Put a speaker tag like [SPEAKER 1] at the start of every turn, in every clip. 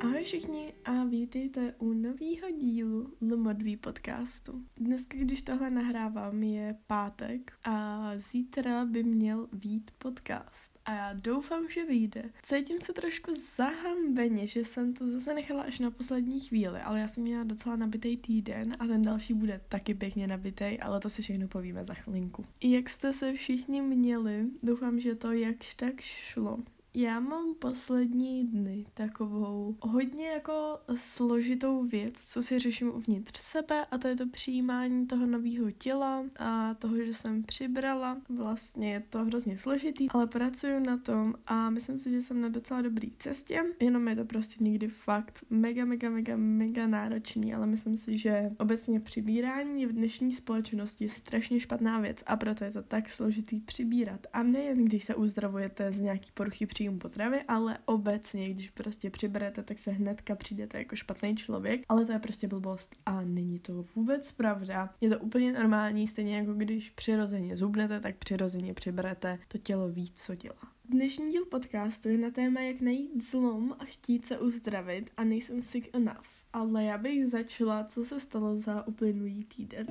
[SPEAKER 1] Ahoj všichni a vítejte u nového dílu Lomodví podcastu. Dneska, když tohle nahrávám, je pátek a zítra by měl vít podcast. A já doufám, že vyjde. Cítím se trošku zahambeně, že jsem to zase nechala až na poslední chvíli, ale já jsem měla docela nabitý týden a ten další bude taky pěkně nabitý, ale to si všechno povíme za chvilinku. Jak jste se všichni měli, doufám, že to jakž tak šlo. Já mám poslední dny takovou hodně jako složitou věc, co si řeším uvnitř sebe a to je to přijímání toho nového těla a toho, že jsem přibrala. Vlastně je to hrozně složitý, ale pracuju na tom a myslím si, že jsem na docela dobrý cestě, jenom je to prostě někdy fakt mega, mega, mega, mega náročný, ale myslím si, že obecně přibírání v dnešní společnosti je strašně špatná věc a proto je to tak složitý přibírat. A nejen když se uzdravujete z nějaký poruchy příjmu potravy, ale obecně, když prostě přiberete, tak se hnedka přijdete jako špatný člověk, ale to je prostě blbost a není to vůbec pravda. Je to úplně normální, stejně jako když přirozeně zubnete, tak přirozeně přiberete, to tělo ví, co dělá. Dnešní díl podcastu je na téma, jak najít zlom a chtít se uzdravit a nejsem sick enough. Ale já bych začala, co se stalo za uplynulý týden.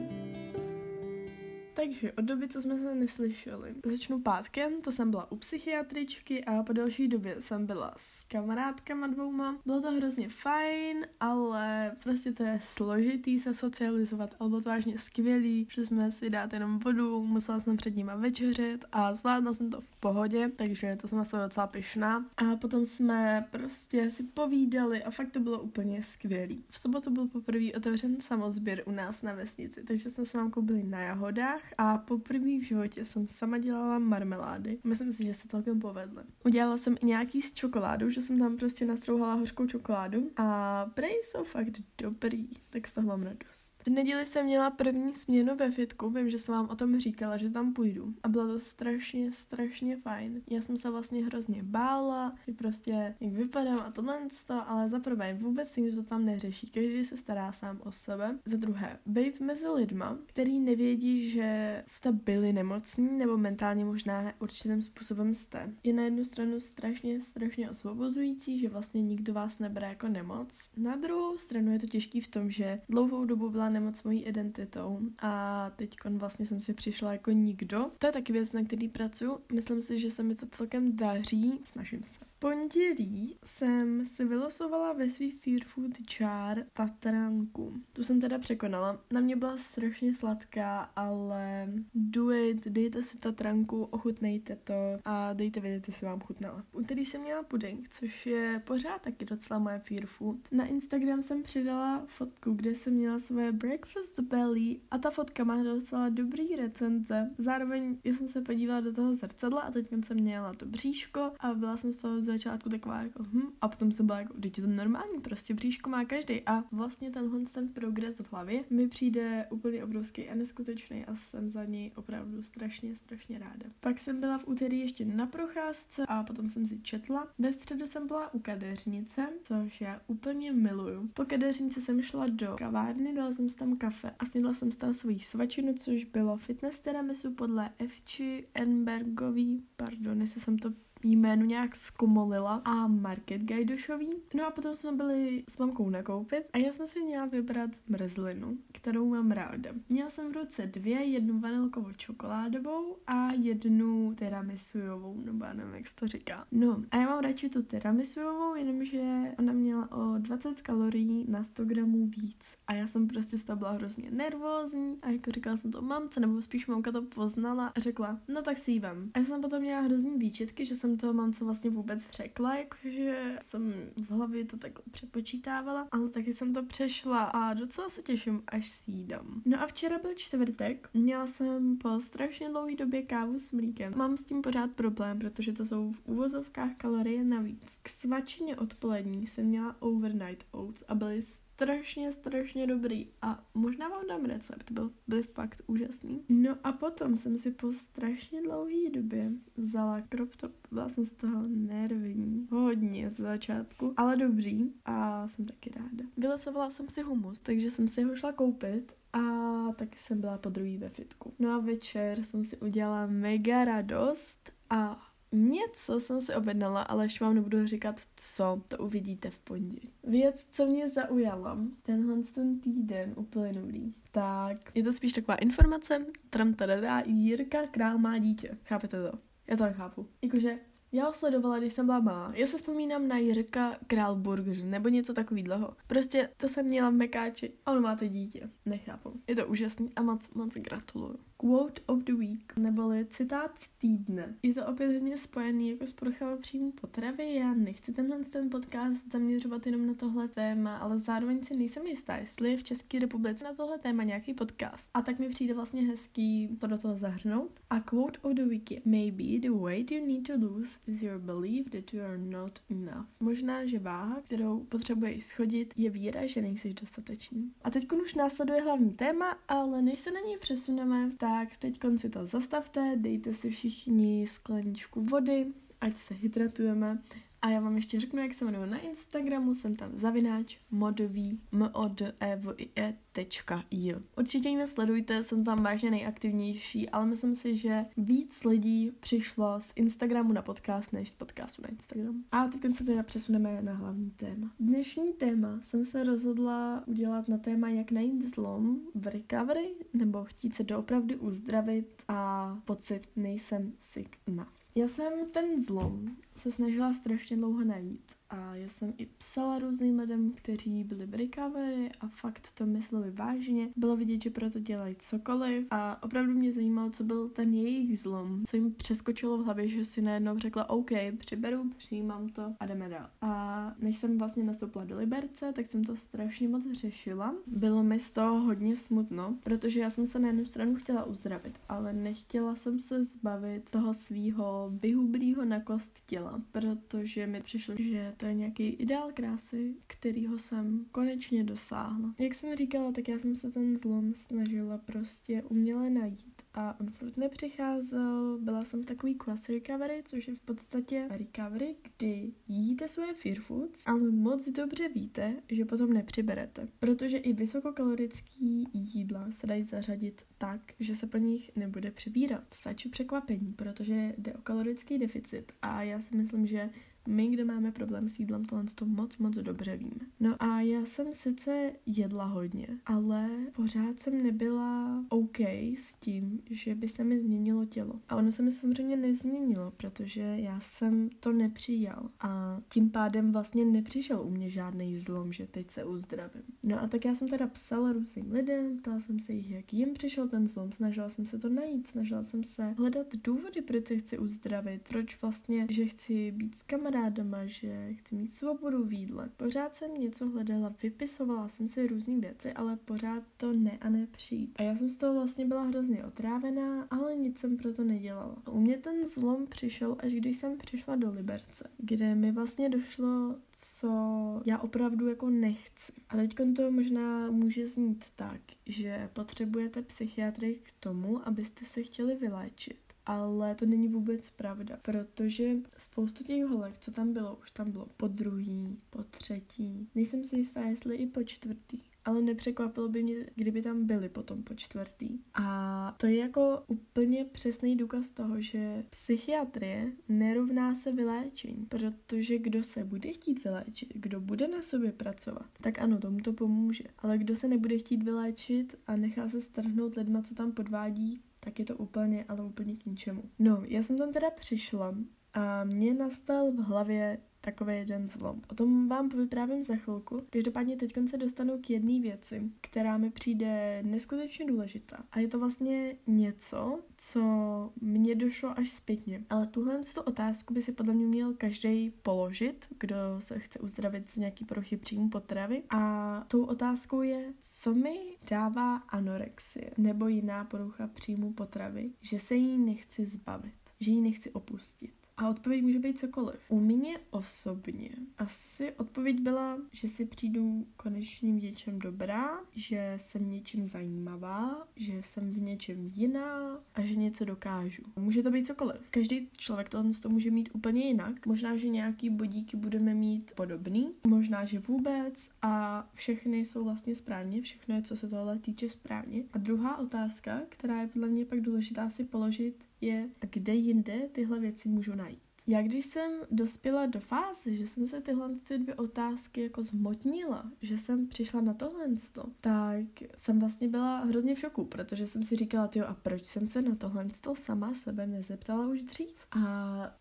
[SPEAKER 1] Takže od doby, co jsme se neslyšeli, začnu pátkem, to jsem byla u psychiatričky a po další době jsem byla s kamarádkama dvouma. Bylo to hrozně fajn, ale prostě to je složitý se socializovat, ale bylo to vážně skvělý, že jsme si dát jenom vodu, musela jsem před nima večeřit a zvládla jsem to v pohodě, takže to jsem se docela pyšná. A potom jsme prostě si povídali a fakt to bylo úplně skvělý. V sobotu byl poprvé otevřen samozběr u nás na vesnici, takže jsme se vám koupili na jahodách a poprvé v životě jsem sama dělala marmelády. Myslím si, že se celkem povedly. Udělala jsem i nějaký s čokoládou, že jsem tam prostě nastrouhala hořkou čokoládu a prej jsou fakt dobrý, tak z toho mám radost. V neděli jsem měla první směnu ve fitku, vím, že jsem vám o tom říkala, že tam půjdu. A bylo to strašně, strašně fajn. Já jsem se vlastně hrozně bála, že prostě jak vypadám a tohle, ale za prvé vůbec nikdo to tam neřeší, každý se stará sám o sebe. Za druhé, být mezi lidma, který nevědí, že jste byli nemocní nebo mentálně možná určitým způsobem jste, je na jednu stranu strašně, strašně osvobozující, že vlastně nikdo vás nebere jako nemoc. Na druhou stranu je to těžký v tom, že dlouhou dobu byla nemoc mojí identitou a teď vlastně jsem si přišla jako nikdo. To je taky věc, na který pracuji. Myslím si, že se mi to celkem daří. Snažím se pondělí jsem si vylosovala ve svý Fear Food Jar Tatranku. Tu jsem teda překonala. Na mě byla strašně sladká, ale do it, dejte si Tatranku, ochutnejte to a dejte vědět, jestli vám chutnala. U úterý jsem měla puding, což je pořád taky docela moje Fear Food. Na Instagram jsem přidala fotku, kde jsem měla svoje breakfast belly a ta fotka má docela dobrý recenze. Zároveň jsem se podívala do toho zrcadla a teď jsem měla to bříško a byla jsem z toho začátku taková jako hm, a potom jsem byla jako, teď to normální, prostě bříško má každý a vlastně tenhle ten progres v hlavě mi přijde úplně obrovský a neskutečný a jsem za něj opravdu strašně, strašně ráda. Pak jsem byla v úterý ještě na procházce a potom jsem si četla. Ve středu jsem byla u kadeřnice, což já úplně miluju. Po kadeřnici jsem šla do kavárny, dala jsem si tam kafe a snědla jsem tam svoji svačinu, což bylo fitness tiramisu podle Evči Enbergový, pardon, jestli jsem to jméno nějak zkomolila a Market Gajdošový. No a potom jsme byli s mamkou nakoupit a já jsem si měla vybrat mrzlinu, kterou mám ráda. Měla jsem v ruce dvě, jednu vanilkovou čokoládovou a jednu tiramisujovou, nebo já nevím, jak se to říká. No a já mám radši tu tiramisujovou, jenomže ona měla o 20 kalorií na 100 gramů víc. A já jsem prostě z toho byla hrozně nervózní a jako říkala jsem to mamce, nebo spíš mamka to poznala a řekla, no tak si ji vem. A já jsem potom měla hrozný výčitky, že jsem jsem toho mamce vlastně vůbec řekla, jakože jsem v hlavě to takhle přepočítávala, ale taky jsem to přešla a docela se těším, až si. No a včera byl čtvrtek, měla jsem po strašně dlouhé době kávu s mlíkem. Mám s tím pořád problém, protože to jsou v úvozovkách kalorie navíc. K svačině odpolední jsem měla overnight oats a byly strašně, strašně dobrý a možná vám dám recept, byl, byl fakt úžasný. No a potom jsem si po strašně dlouhé době vzala crop top, byla jsem z toho nervní, hodně z začátku, ale dobrý a jsem taky ráda. Vylosovala jsem si humus, takže jsem si ho šla koupit a taky jsem byla po druhý ve fitku. No a večer jsem si udělala mega radost a něco jsem si objednala, ale ještě vám nebudu říkat co, to uvidíte v pondělí. Věc, co mě zaujala, tenhle ten týden uplynulý, tak je to spíš taková informace, tram tadada, Jirka Král má dítě. Chápete to? Já to nechápu. Jakože já ho sledovala, když jsem byla malá. Já se vzpomínám na Jirka Král Burger nebo něco takového. Prostě to jsem měla v Mekáči a on máte dítě. Nechápu. Je to úžasný a moc, moc gratuluju. Quote of the week, neboli citát týdne. Je to opět hodně spojený jako s poruchama příjmu potravy. Já nechci tenhle ten podcast zaměřovat jenom na tohle téma, ale zároveň si nejsem jistá, jestli je v České republice na tohle téma nějaký podcast. A tak mi přijde vlastně hezký to do toho zahrnout. A quote of the week je Maybe the weight you need to lose is your belief that you are not enough. Možná, že váha, kterou potřebuješ schodit, je víra, že nejsi dostatečný. A teď už následuje hlavní téma, ale než se na něj přesuneme, tak teď si to zastavte, dejte si všichni skleničku vody, ať se hydratujeme a já vám ještě řeknu, jak se jmenuji na Instagramu, jsem tam zavináč modový m o d e v i e j. Určitě mě sledujte, jsem tam vážně nejaktivnější, ale myslím si, že víc lidí přišlo z Instagramu na podcast, než z podcastu na Instagram. A teď se teda přesuneme na hlavní téma. Dnešní téma jsem se rozhodla udělat na téma, jak najít zlom v recovery, nebo chtít se doopravdy uzdravit a pocit nejsem sick enough. Já jsem ten zlom se snažila strašně dlouho najít a já jsem i psala různým lidem, kteří byli v recovery a fakt to mysleli vážně. Bylo vidět, že proto dělají cokoliv a opravdu mě zajímalo, co byl ten jejich zlom, co jim přeskočilo v hlavě, že si najednou řekla OK, přiberu, přijímám to a jdeme dál. A než jsem vlastně nastoupila do Liberce, tak jsem to strašně moc řešila. Bylo mi z toho hodně smutno, protože já jsem se na jednu stranu chtěla uzdravit, ale nechtěla jsem se zbavit toho svého vyhublýho na kost těla, protože mi přišlo, že to je nějaký ideál krásy, kterýho jsem konečně dosáhla. Jak jsem říkala, tak já jsem se ten zlom snažila prostě uměle najít a on furt nepřicházel. Byla jsem takový quasi recovery, což je v podstatě recovery, kdy jíte svoje fear foods, ale moc dobře víte, že potom nepřiberete. Protože i vysokokalorický jídla se dají zařadit tak, že se po nich nebude přibírat. Saču překvapení, protože jde o kalorický deficit a já si myslím, že my, kdo máme problém s jídlem, tohle to moc, moc dobře víme. No a já jsem sice jedla hodně, ale pořád jsem nebyla OK s tím, že by se mi změnilo tělo. A ono se mi samozřejmě nezměnilo, protože já jsem to nepřijal. A tím pádem vlastně nepřišel u mě žádný zlom, že teď se uzdravím. No a tak já jsem teda psala různým lidem, ptala jsem se jich, jak jim přišel ten zlom, snažila jsem se to najít, snažila jsem se hledat důvody, proč se chci uzdravit, proč vlastně, že chci být s kamarádem, doma, že chci mít svobodu v jídle. Pořád jsem něco hledala, vypisovala jsem si různé věci, ale pořád to ne a ne přijít. A já jsem z toho vlastně byla hrozně otrávená, ale nic jsem proto nedělala. U mě ten zlom přišel, až když jsem přišla do Liberce, kde mi vlastně došlo, co já opravdu jako nechci. A teď to možná může znít tak, že potřebujete psychiatry k tomu, abyste se chtěli vyléčit ale to není vůbec pravda, protože spoustu těch holek, co tam bylo, už tam bylo po druhý, po třetí, nejsem si jistá, jestli i po čtvrtý ale nepřekvapilo by mě, kdyby tam byli potom po čtvrtý. A to je jako úplně přesný důkaz toho, že psychiatrie nerovná se vyléčení, protože kdo se bude chtít vyléčit, kdo bude na sobě pracovat, tak ano, tomu to pomůže. Ale kdo se nebude chtít vyléčit a nechá se strhnout lidma, co tam podvádí, tak je to úplně, ale úplně k ničemu. No, já jsem tam teda přišla a mě nastal v hlavě takový jeden zlom. O tom vám povyprávím za chvilku. Každopádně teď se dostanu k jedné věci, která mi přijde neskutečně důležitá. A je to vlastně něco, co mně došlo až zpětně. Ale tuhle tu otázku by si podle mě měl každý položit, kdo se chce uzdravit z nějaký poruchy příjmu potravy. A tou otázkou je, co mi dává anorexie nebo jiná porucha příjmu potravy, že se jí nechci zbavit, že ji nechci opustit. A odpověď může být cokoliv. U mě osobně asi odpověď byla, že si přijdu konečně v něčem dobrá, že jsem něčím zajímavá, že jsem v něčem jiná a že něco dokážu. Může to být cokoliv. Každý člověk to, to může mít úplně jinak. Možná, že nějaký bodíky budeme mít podobný, možná, že vůbec a všechny jsou vlastně správně, všechno je, co se tohle týče správně. A druhá otázka, která je podle mě pak důležitá si položit, je, kde jinde tyhle věci můžu najít. Já když jsem dospěla do fáze, že jsem se tyhle ty dvě otázky jako zmotnila, že jsem přišla na tohle, tak jsem vlastně byla hrozně v šoku, protože jsem si říkala, jo, a proč jsem se na tohle sama sebe nezeptala už dřív? A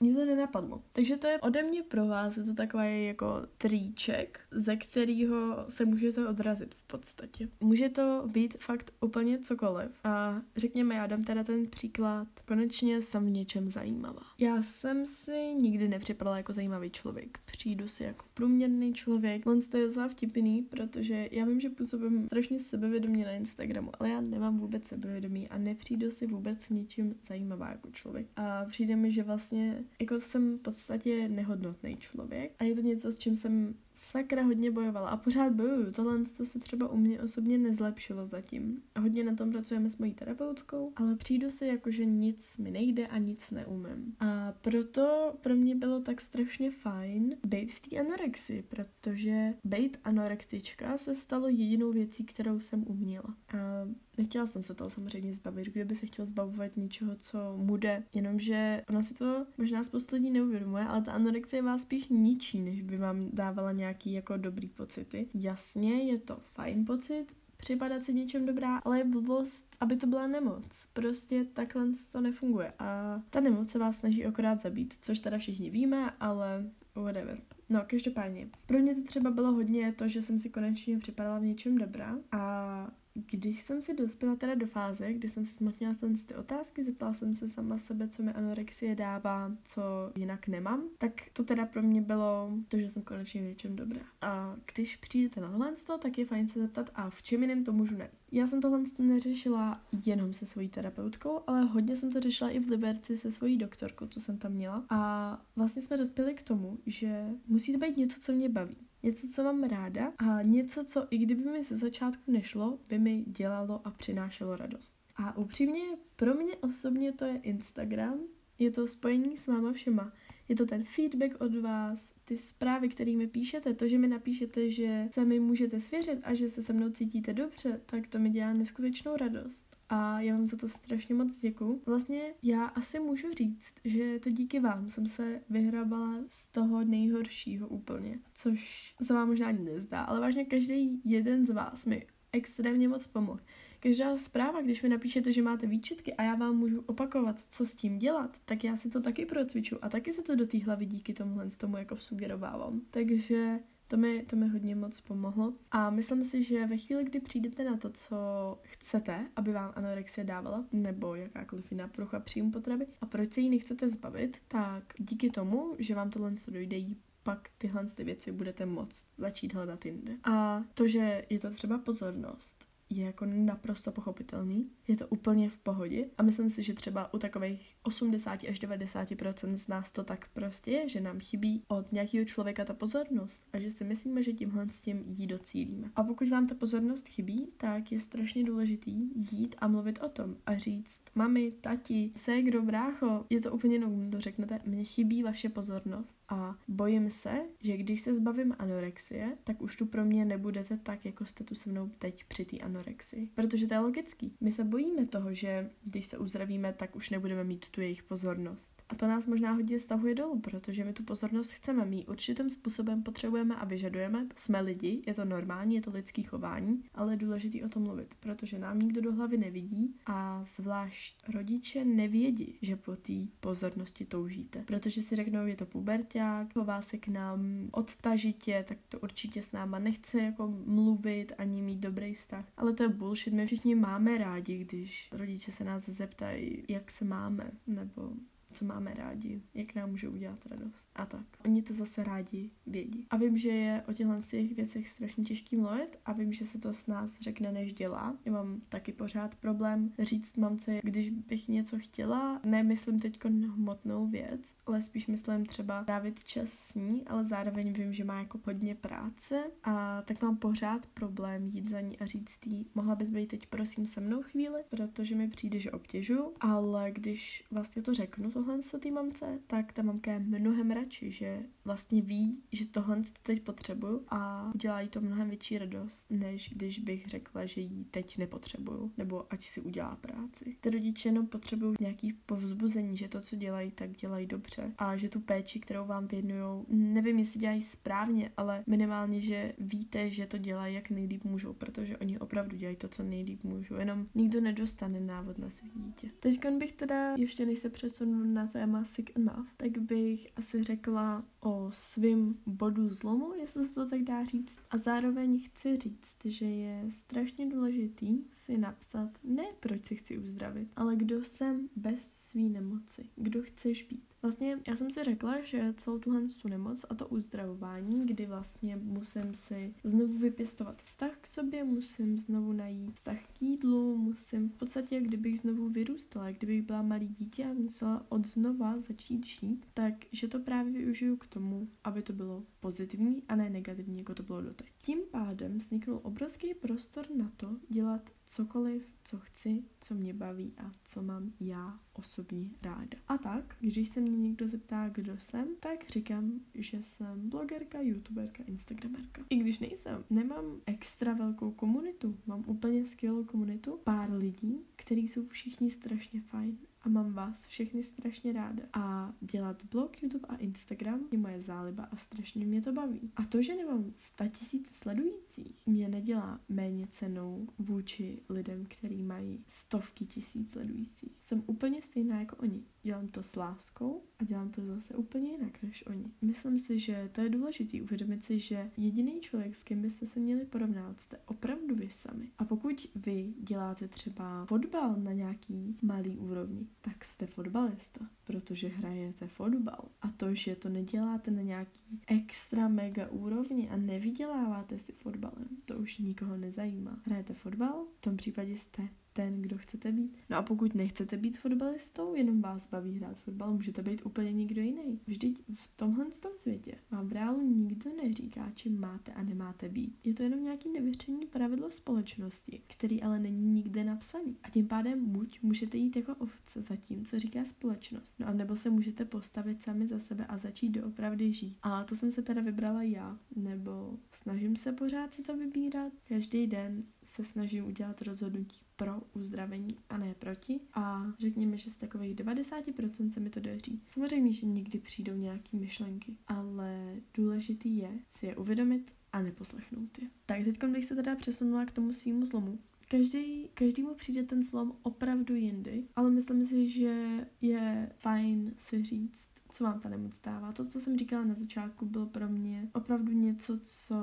[SPEAKER 1] mě to nenapadlo. Takže to je ode mě pro vás, je to takový jako tríček, ze kterého se můžete odrazit v podstatě. Může to být fakt úplně cokoliv. A řekněme, já dám teda ten příklad, konečně jsem v něčem zajímavá. Já jsem si nikdy nepřipadala jako zajímavý člověk. Přijdu si jako průměrný člověk. On to je docela vtipný, protože já vím, že působím strašně sebevědomě na Instagramu, ale já nemám vůbec sebevědomí a nepřijdu si vůbec ničím zajímavá jako člověk. A přijde mi, že vlastně jako jsem v podstatě nehodnotný člověk a je to něco, s čím jsem sakra hodně bojovala a pořád bojuju. Tohle to se třeba u mě osobně nezlepšilo zatím. Hodně na tom pracujeme s mojí terapeutkou, ale přijdu si jako, že nic mi nejde a nic neumím. A proto pro mě bylo tak strašně fajn být v té anorexii, protože být anorektička se stalo jedinou věcí, kterou jsem uměla. A Nechtěla jsem se toho samozřejmě zbavit, kdyby se chtěl zbavovat něčeho, co mu jde. Jenomže ona si to možná spoustu lidí neuvědomuje, ale ta anorexie vás spíš ničí, než by vám dávala nějaký jako dobrý pocity. Jasně, je to fajn pocit, připadat si něčem dobrá, ale je blbost, aby to byla nemoc. Prostě takhle to nefunguje. A ta nemoc se vás snaží akorát zabít, což teda všichni víme, ale whatever. No, každopádně. Pro mě to třeba bylo hodně to, že jsem si konečně připadala v něčem dobrá a když jsem si dospěla teda do fáze, kdy jsem si zmotnila ty otázky, zeptala jsem se sama sebe, co mi anorexie dává, co jinak nemám, tak to teda pro mě bylo to, že jsem konečně v něčem dobrá. A když přijdete na tohle, tak je fajn se zeptat, a v čem jiném to můžu ne. Já jsem tohle neřešila jenom se svojí terapeutkou, ale hodně jsem to řešila i v Liberci se svojí doktorkou, co jsem tam měla. A vlastně jsme dospěli k tomu, že musí to být něco, co mě baví něco, co mám ráda a něco, co i kdyby mi ze začátku nešlo, by mi dělalo a přinášelo radost. A upřímně, pro mě osobně to je Instagram, je to spojení s váma všema. Je to ten feedback od vás, ty zprávy, které mi píšete, to, že mi napíšete, že se mi můžete svěřit a že se se mnou cítíte dobře, tak to mi dělá neskutečnou radost a já vám za to strašně moc děkuju. Vlastně já asi můžu říct, že to díky vám jsem se vyhrabala z toho nejhoršího úplně, což se vám možná ani nezdá, ale vážně každý jeden z vás mi extrémně moc pomohl. Každá zpráva, když mi napíšete, že máte výčitky a já vám můžu opakovat, co s tím dělat, tak já si to taky procviču a taky se to do té hlavy díky tomuhle tomu jako sugerovávám. Takže to mi, to mi hodně moc pomohlo. A myslím si, že ve chvíli, kdy přijdete na to, co chcete, aby vám anorexie dávala, nebo jakákoliv jiná prucha příjmu potravy, a proč se jí nechcete zbavit, tak díky tomu, že vám tohle dojde, pak tyhle ty věci budete moct začít hledat jinde. A to, že je to třeba pozornost, je jako naprosto pochopitelný, je to úplně v pohodě a myslím si, že třeba u takových 80 až 90% z nás to tak prostě je, že nám chybí od nějakého člověka ta pozornost a že si myslíme, že tímhle s tím jí docílíme. A pokud vám ta pozornost chybí, tak je strašně důležitý jít a mluvit o tom a říct mami, tati, ségro, brácho, je to úplně nový, to řeknete, mně chybí vaše pozornost a bojím se, že když se zbavím anorexie, tak už tu pro mě nebudete tak, jako jste tu se mnou teď při té anorexii. Protože to je logický. My se bojíme toho, že když se uzdravíme, tak už nebudeme mít tu jejich pozornost. A to nás možná hodně stahuje dolů, protože my tu pozornost chceme mít určitým způsobem potřebujeme a vyžadujeme. Jsme lidi, je to normální, je to lidský chování, ale je důležitý o tom mluvit, protože nám nikdo do hlavy nevidí a zvlášť rodiče nevědí, že po té pozornosti toužíte. Protože si řeknou, je to puberták, chová se k nám odtažitě, tak to určitě s náma nechce jako mluvit ani mít dobrý vztah. Ale to je bullshit, my všichni máme rádi, když rodiče se nás zeptají, jak se máme, nebo co máme rádi, jak nám můžou udělat radost a tak. Oni to zase rádi vědí. A vím, že je o těchto těch věcech strašně těžký mluvit a vím, že se to s nás řekne, než dělá. Já mám taky pořád problém říct mamce, když bych něco chtěla, nemyslím teď hmotnou věc, ale spíš myslím třeba trávit čas s ní, ale zároveň vím, že má jako hodně práce a tak mám pořád problém jít za ní a říct jí, mohla bys být teď prosím se mnou chvíli, protože mi přijde, že obtěžu, ale když vlastně to řeknu, to tohle co té mamce, tak ta mamka je mnohem radši, že vlastně ví, že tohle to teď potřebuju a udělá jí to mnohem větší radost, než když bych řekla, že jí teď nepotřebuju, nebo ať si udělá práci. Ty rodiče jenom potřebují nějaký povzbuzení, že to, co dělají, tak dělají dobře a že tu péči, kterou vám věnují, nevím, jestli dělají správně, ale minimálně, že víte, že to dělají jak nejlíp můžou, protože oni opravdu dělají to, co nejlíp můžou. Jenom nikdo nedostane návod na své dítě. Teď bych teda, ještě než se přesunu na téma sick enough, tak bych asi řekla o svým bodu zlomu, jestli se to tak dá říct. A zároveň chci říct, že je strašně důležitý si napsat ne proč si chci uzdravit, ale kdo jsem bez svý nemoci, kdo chceš být. Vlastně já jsem si řekla, že celou tuhle tu nemoc a to uzdravování, kdy vlastně musím si znovu vypěstovat vztah k sobě, musím znovu najít vztah k jídlu, musím v podstatě, kdybych znovu vyrůstala, kdybych byla malý dítě a musela od znova začít žít, tak že to právě využiju k tomu, aby to bylo pozitivní a ne negativní, jako to bylo doteď. Tím pádem vzniknul obrovský prostor na to dělat cokoliv, co chci, co mě baví a co mám já osobně ráda. A tak, když se mě někdo zeptá, kdo jsem, tak říkám, že jsem blogerka, youtuberka, instagramerka. I když nejsem, nemám extra velkou komunitu, mám úplně skvělou komunitu, pár lidí, kteří jsou všichni strašně fajn a mám vás všechny strašně ráda. A dělat blog, YouTube a Instagram je moje záliba a strašně mě to baví. A to, že nemám 100 tisíc sledujících, mě nedělá méně cenou vůči lidem, kteří mají stovky tisíc sledujících. Jsem úplně stejná jako oni. Dělám to s láskou a dělám to zase úplně jinak než oni. Myslím si, že to je důležité uvědomit si, že jediný člověk, s kým byste se měli porovnat, jste opravdu vy sami. A pokud vy děláte třeba fotbal na nějaký malý úrovni, tak jste fotbalista, protože hrajete fotbal. A to, že to neděláte na nějaký extra mega úrovni a nevyděláváte si fotbalem, to už nikoho nezajímá. Hrajete fotbal, v tom případě jste ten, kdo chcete být. No a pokud nechcete být fotbalistou, jenom vás baví hrát fotbal, můžete být úplně někdo jiný. Vždyť v tomhle tom světě vám v reálu nikdo neříká, čím máte a nemáte být. Je to jenom nějaký nevyřčený pravidlo společnosti, který ale není nikde napsaný. A tím pádem buď můžete jít jako ovce za tím, co říká společnost, no a nebo se můžete postavit sami za sebe a začít doopravdy žít. A to jsem se teda vybrala já, nebo snažím se pořád si to vybírat. Každý den se snažím udělat rozhodnutí pro uzdravení a ne proti. A řekněme, že z takových 90% se mi to daří. Samozřejmě, že někdy přijdou nějaké myšlenky, ale důležitý je si je uvědomit a neposlechnout je. Tak teď bych se teda přesunula k tomu svýmu zlomu. Každý, každému přijde ten zlom opravdu jindy, ale myslím si, že je fajn si říct, co vám ta nemoc dává. To, co jsem říkala na začátku, bylo pro mě opravdu něco, co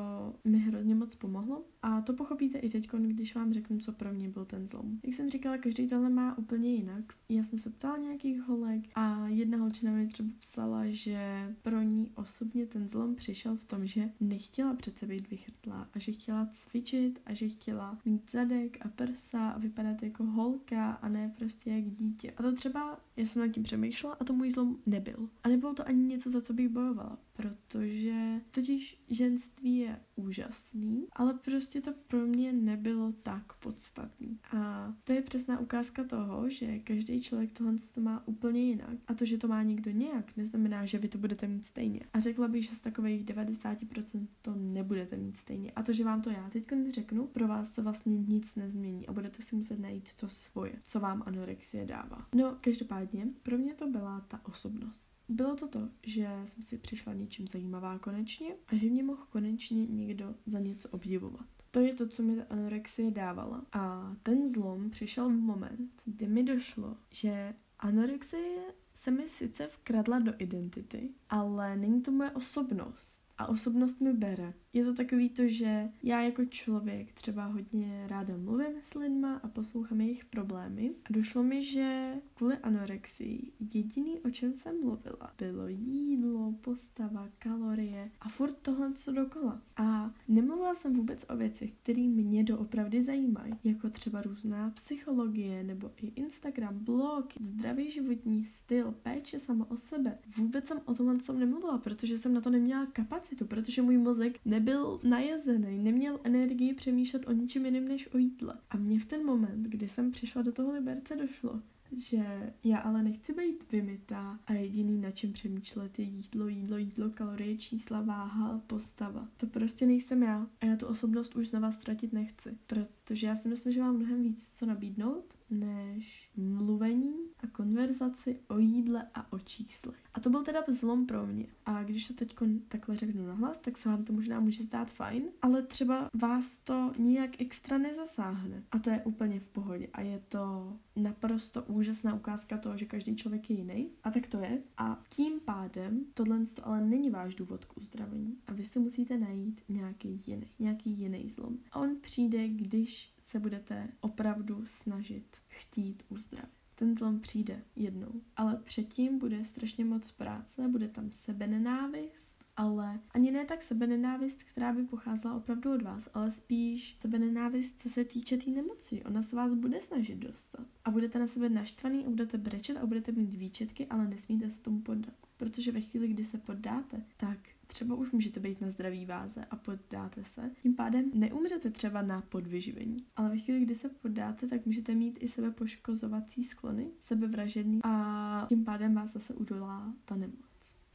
[SPEAKER 1] mi hrozně moc pomohlo. A to pochopíte i teď, když vám řeknu, co pro mě byl ten zlom. Jak jsem říkala, každý tohle má úplně jinak. Já jsem se ptala nějakých holek a jedna holčina mi třeba psala, že pro ní osobně ten zlom přišel v tom, že nechtěla přece být vychrtlá a že chtěla cvičit a že chtěla mít zadek a prsa a vypadat jako holka a ne prostě jak dítě. A to třeba, já jsem nad tím přemýšlela a to můj zlom nebyl. A nebylo to ani něco, za co bych bojovala, protože totiž ženství je úžasný, ale prostě to pro mě nebylo tak podstatný. A to je přesná ukázka toho, že každý člověk tohle to má úplně jinak. A to, že to má někdo nějak, neznamená, že vy to budete mít stejně. A řekla bych, že z takových 90% to nebudete mít stejně. A to, že vám to já teď řeknu, pro vás se vlastně nic nezmění a budete si muset najít to svoje, co vám anorexie dává. No, každopádně, pro mě to byla ta osobnost. Bylo to to, že jsem si přišla něčím zajímavá konečně a že mě mohl konečně někdo za něco obdivovat. To je to, co mi ta anorexie dávala. A ten zlom přišel v moment, kdy mi došlo, že anorexie se mi sice vkradla do identity, ale není to moje osobnost a osobnost mi bere. Je to takový to, že já jako člověk třeba hodně ráda mluvím s lidma a poslouchám jejich problémy. A došlo mi, že kvůli anorexii jediný, o čem jsem mluvila, bylo jídlo, postava, kalorie a furt tohle co dokola. A nemluvila jsem vůbec o věcech, které mě doopravdy zajímají, jako třeba různá psychologie nebo i Instagram, blog, zdravý životní styl, péče sama o sebe. Vůbec jsem o tomhle jsem nemluvila, protože jsem na to neměla kapacitu, protože můj mozek nebyl najezený, neměl energii přemýšlet o ničem jiném než o jídle. A mě v ten moment, kdy jsem přišla do toho Liberce, došlo, že já ale nechci být vymytá a jediný na čem přemýšlet je jídlo, jídlo, jídlo, kalorie, čísla, váha, postava. To prostě nejsem já a já tu osobnost už na vás ztratit nechci, protože já si myslím, že mám mnohem víc co nabídnout než mluvení a konverzaci o jídle a o číslech. A to byl teda zlom pro mě. A když to teď takhle řeknu nahlas, tak se vám to možná může zdát fajn, ale třeba vás to nijak extra nezasáhne. A to je úplně v pohodě. A je to naprosto úžasná ukázka toho, že každý člověk je jiný. A tak to je. A tím pádem tohle to ale není váš důvod k uzdravení. A vy si musíte najít nějaký jiný, nějaký jiný zlom. A on přijde, když se budete opravdu snažit chtít uzdravit. Ten zlom přijde jednou, ale předtím bude strašně moc práce, bude tam sebenenávist, ale ani ne tak sebenenávist, která by pocházela opravdu od vás, ale spíš sebenenávist, co se týče té tý nemoci. Ona se vás bude snažit dostat. A budete na sebe naštvaný a budete brečet a budete mít výčetky, ale nesmíte se tomu poddat. Protože ve chvíli, kdy se poddáte, tak třeba už můžete být na zdraví váze a poddáte se. Tím pádem neumřete třeba na podvyživení, ale ve chvíli, kdy se poddáte, tak můžete mít i sebe poškozovací sklony, sebevražedný a tím pádem vás zase udolá ta nemoc.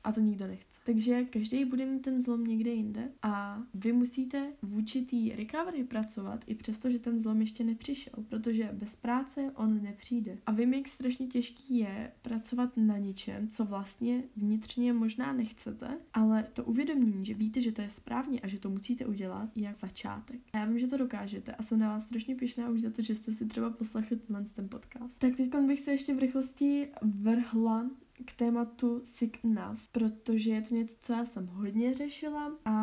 [SPEAKER 1] A to nikdo nechce. Takže každý bude mít ten zlom někde jinde a vy musíte v určitý recovery pracovat i přesto, že ten zlom ještě nepřišel, protože bez práce on nepřijde. A vím, jak strašně těžký je pracovat na něčem, co vlastně vnitřně možná nechcete, ale to uvědomění, že víte, že to je správně a že to musíte udělat, je začátek. Já vím, že to dokážete a jsem na vás strašně pišná už za to, že jste si třeba poslechli tenhle ten podcast. Tak teď bych se ještě v rychlosti vrhla k tématu sick enough, protože je to něco, co já jsem hodně řešila a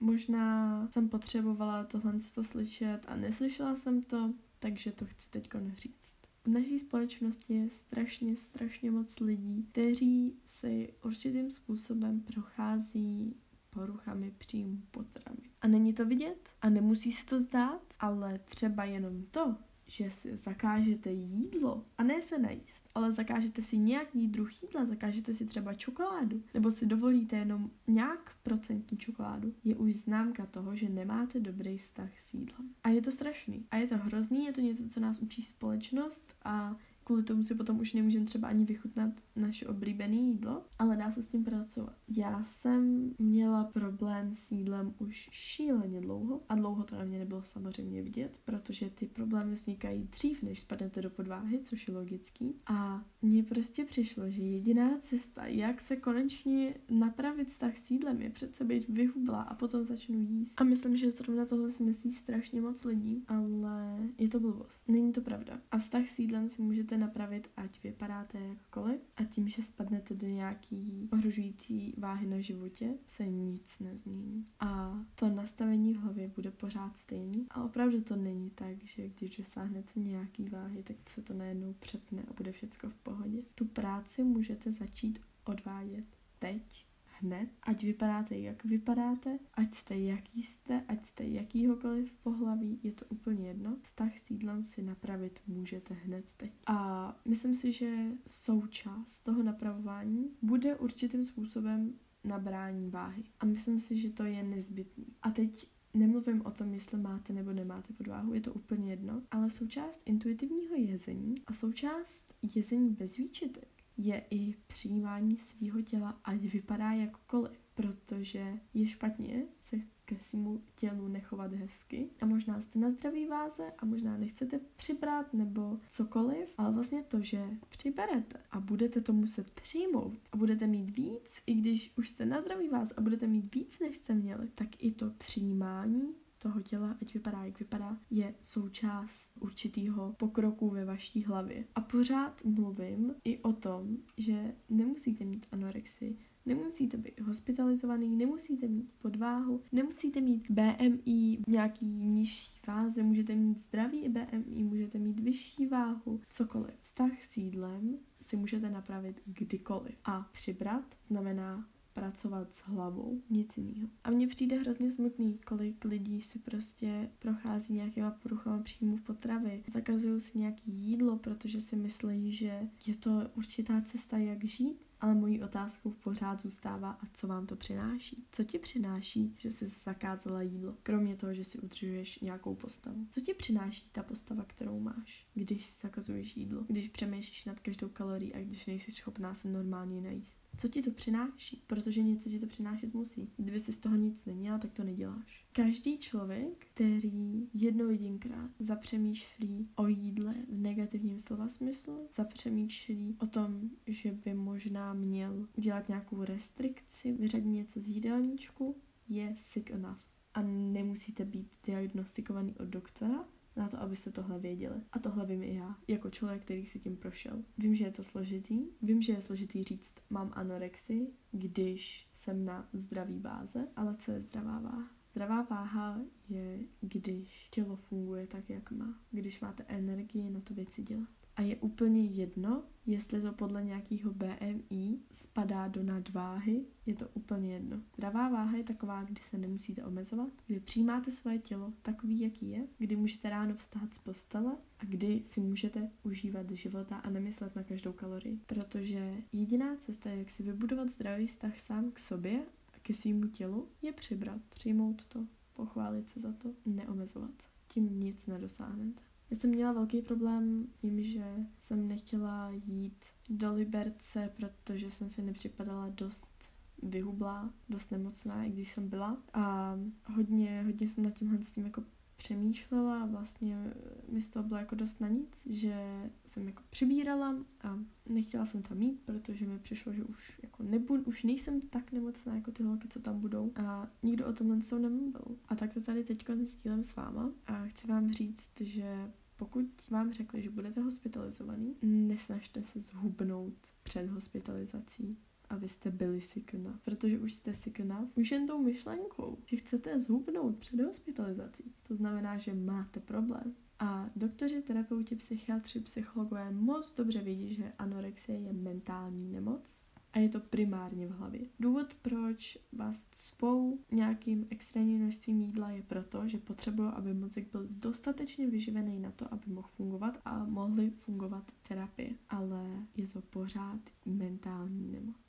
[SPEAKER 1] možná jsem potřebovala tohle to slyšet a neslyšela jsem to, takže to chci teď říct. V naší společnosti je strašně, strašně moc lidí, kteří si určitým způsobem prochází poruchami příjmu potravy. A není to vidět a nemusí se to zdát, ale třeba jenom to, že si zakážete jídlo a ne se najíst, ale zakážete si nějaký druh jídla, zakážete si třeba čokoládu, nebo si dovolíte jenom nějak procentní čokoládu, je už známka toho, že nemáte dobrý vztah s jídlem. A je to strašný. A je to hrozný, je to něco, co nás učí společnost a kvůli tomu si potom už nemůžeme třeba ani vychutnat naše oblíbené jídlo, ale dá se s tím pracovat. Já jsem měla problém s jídlem už šíleně dlouho a dlouho to na mě nebylo samozřejmě vidět, protože ty problémy vznikají dřív, než spadnete do podváhy, což je logický. A mně prostě přišlo, že jediná cesta, jak se konečně napravit vztah s jídlem, je přece být vyhubla a potom začnu jíst. A myslím, že zrovna tohle si myslí strašně moc lidí, ale je to blbost. Není to pravda. A vztah s jídlem si můžete můžete napravit, ať vypadáte jakkoliv a tím, že spadnete do nějaký ohrožující váhy na životě, se nic nezmění. A to nastavení v hlavě bude pořád stejný. A opravdu to není tak, že když dosáhnete nějaký váhy, tak se to najednou přepne a bude všechno v pohodě. Tu práci můžete začít odvádět teď hned, ať vypadáte, jak vypadáte, ať jste, jaký jste, ať jste jakýhokoliv pohlaví, je to úplně jedno. Vztah s jídlem si napravit můžete hned teď. A myslím si, že součást toho napravování bude určitým způsobem nabrání váhy. A myslím si, že to je nezbytný. A teď Nemluvím o tom, jestli máte nebo nemáte podváhu, je to úplně jedno, ale součást intuitivního jezení a součást jezení bez výčitek je i přijímání svého těla, ať vypadá jakkoliv, protože je špatně se ke svému tělu nechovat hezky. A možná jste na zdraví váze a možná nechcete přibrat nebo cokoliv, ale vlastně to, že přiberete a budete to muset přijmout a budete mít víc, i když už jste na zdraví váze a budete mít víc, než jste měli, tak i to přijímání toho těla, ať vypadá, jak vypadá, je součást určitého pokroku ve vaší hlavě. A pořád mluvím i o tom, že nemusíte mít anorexii, Nemusíte být hospitalizovaný, nemusíte mít podváhu, nemusíte mít BMI nějaký nižší váze, můžete mít zdravý BMI, můžete mít vyšší váhu, cokoliv. Vztah s jídlem si můžete napravit kdykoliv. A přibrat znamená pracovat s hlavou, nic jiného. A mně přijde hrozně smutný, kolik lidí si prostě prochází nějakýma poruchama příjmu potravy, zakazují si nějaký jídlo, protože si myslí, že je to určitá cesta, jak žít Ale mojí otázkou pořád zůstává, a co vám to přináší? Co ti přináší, že jsi zakázala jídlo? Kromě toho, že si udržuješ nějakou postavu. Co ti přináší ta postava, kterou máš, když zakazuješ jídlo? Když přemýšlíš nad každou kalorií a když nejsi schopná se normálně najíst? Co ti to přináší? Protože něco ti to přinášet musí. Kdyby si z toho nic neměla, tak to neděláš. Každý člověk, který jednou jedinkrát zapřemýšlí o jídle v negativním slova smyslu, zapřemýšlí o tom, že by možná měl udělat nějakou restrikci, vyřadit něco z jídelníčku, je sick enough. A nemusíte být diagnostikovaný od doktora, na to, abyste tohle věděli. A tohle vím i já, jako člověk, který si tím prošel. Vím, že je to složitý, vím, že je složitý říct, mám anorexii, když jsem na zdravý báze, ale co je zdravá váha? Zdravá váha je, když tělo funguje tak, jak má. Když máte energii na to věci dělat. A je úplně jedno, jestli to podle nějakého BMI spadá do nadváhy, je to úplně jedno. Zdravá váha je taková, kdy se nemusíte omezovat, kdy přijímáte svoje tělo takový, jaký je, kdy můžete ráno vstát z postele a kdy si můžete užívat života a nemyslet na každou kalorii. Protože jediná cesta, jak si vybudovat zdravý vztah sám k sobě a ke svýmu tělu, je přibrat, přijmout to, pochválit se za to, neomezovat se. Tím nic nedosáhnete. Já jsem měla velký problém tím, že jsem nechtěla jít do Liberce, protože jsem si nepřipadala dost vyhublá, dost nemocná, i když jsem byla. A hodně, hodně jsem nad tímhle s tím jako přemýšlela a vlastně mi z toho bylo jako dost na nic, že jsem jako přibírala a nechtěla jsem tam mít, protože mi přišlo, že už jako nebudu, už nejsem tak nemocná jako ty holky, co tam budou. A nikdo o tomhle s nemluvil. A tak to tady teď sdílem s váma. A chci vám říct, že pokud vám řekli, že budete hospitalizovaný, nesnažte se zhubnout před hospitalizací vy jste byli sick enough. Protože už jste sick enough, už jen tou myšlenkou, že chcete zhubnout před hospitalizací. To znamená, že máte problém. A doktoři, terapeuti, psychiatři, psychologové moc dobře vědí, že anorexie je mentální nemoc a je to primárně v hlavě. Důvod, proč vás spou nějakým extrémním množstvím jídla je proto, že potřebují, aby mozek byl dostatečně vyživený na to, aby mohl fungovat a mohly fungovat terapie. Ale je to pořád mentální nemoc.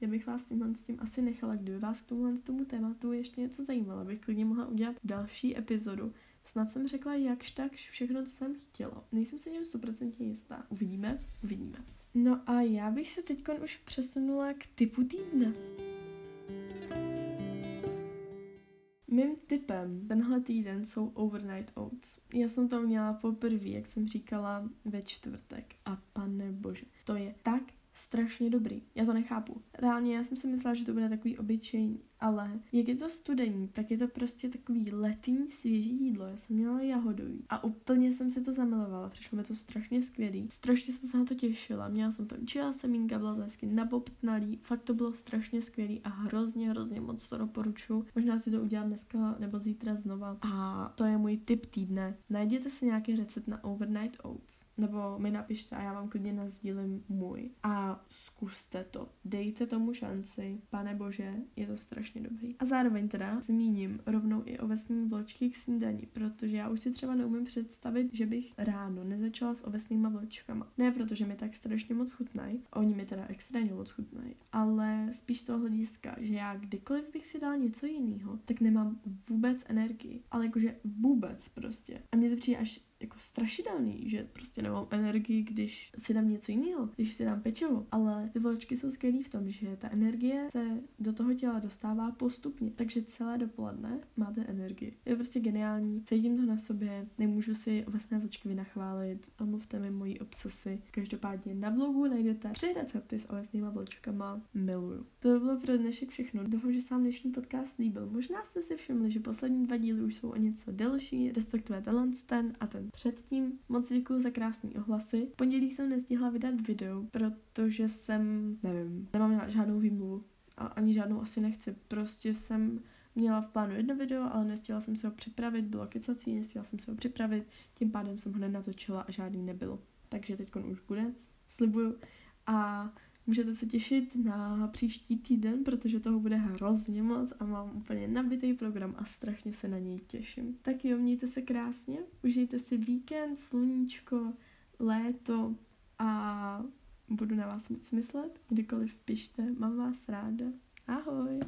[SPEAKER 1] Já bych vás tímhle s tím asi nechala, kdyby vás k tomuhle tomu tématu ještě něco zajímalo, abych klidně mohla udělat další epizodu. Snad jsem řekla jakž tak všechno, co jsem chtěla. Nejsem si tím stoprocentně jistá. Uvidíme, uvidíme. No a já bych se teď už přesunula k typu týdne. Mým typem tenhle týden jsou overnight oats. Já jsem to měla poprvé, jak jsem říkala, ve čtvrtek. A pane bože, to je tak strašně dobrý. Já to nechápu. Reálně já jsem si myslela, že to bude takový obyčejný, ale jak je to studení, tak je to prostě takový letní svěží jídlo. Já jsem měla jahodový a úplně jsem si to zamilovala. Přišlo mi to strašně skvělý. Strašně jsem se na to těšila. Měla jsem to chia semínka, byla to hezky nabobtnalý. Fakt to bylo strašně skvělý a hrozně, hrozně moc to doporučuji. Možná si to udělám dneska nebo zítra znova. A to je můj tip týdne. Najděte si nějaký recept na overnight oats nebo mi napište a já vám klidně nazdílím můj. A zkuste to. Dejte tomu šanci. Pane bože, je to strašně dobrý. A zároveň teda zmíním rovnou i ovesní vločky k snídaní, protože já už si třeba neumím představit, že bych ráno nezačala s ovesnýma vločkama. Ne protože mi tak strašně moc chutnají, oni mi teda extrémně moc chutnají, ale spíš z toho hlediska, že já kdykoliv bych si dala něco jiného, tak nemám vůbec energii. Ale jakože vůbec prostě. A mně to přijde až jako strašidelný, že prostě nemám energii, když si dám něco jiného, když si dám pečivo. Ale ty vločky jsou skvělý v tom, že ta energie se do toho těla dostává postupně, takže celé dopoledne máte energii. Je prostě geniální, cítím to na sobě, nemůžu si ovesné vločky vynachválit, omluvte mi moji obsesy. Každopádně na blogu najdete tři recepty s ovesnýma vločkama, miluju. To by bylo pro dnešek všechno. Doufám, že se vám dnešní podcast líbil. Možná jste si všimli, že poslední dva díly už jsou o něco delší, respektive tenhle ten a ten předtím. Moc děkuji za krásné ohlasy. V pondělí jsem nestihla vydat video, protože jsem, nevím, nemám žádnou výmluvu a ani žádnou asi nechci. Prostě jsem měla v plánu jedno video, ale nestihla jsem se ho připravit, bylo kecací, nestihla jsem se ho připravit, tím pádem jsem ho nenatočila a žádný nebylo. Takže teď už bude, slibuju. A Můžete se těšit na příští týden, protože toho bude hrozně moc a mám úplně nabitý program a strašně se na něj těším. Tak jo, mějte se krásně, užijte si víkend, sluníčko, léto a budu na vás moc myslet, kdykoliv pište, mám vás ráda. Ahoj!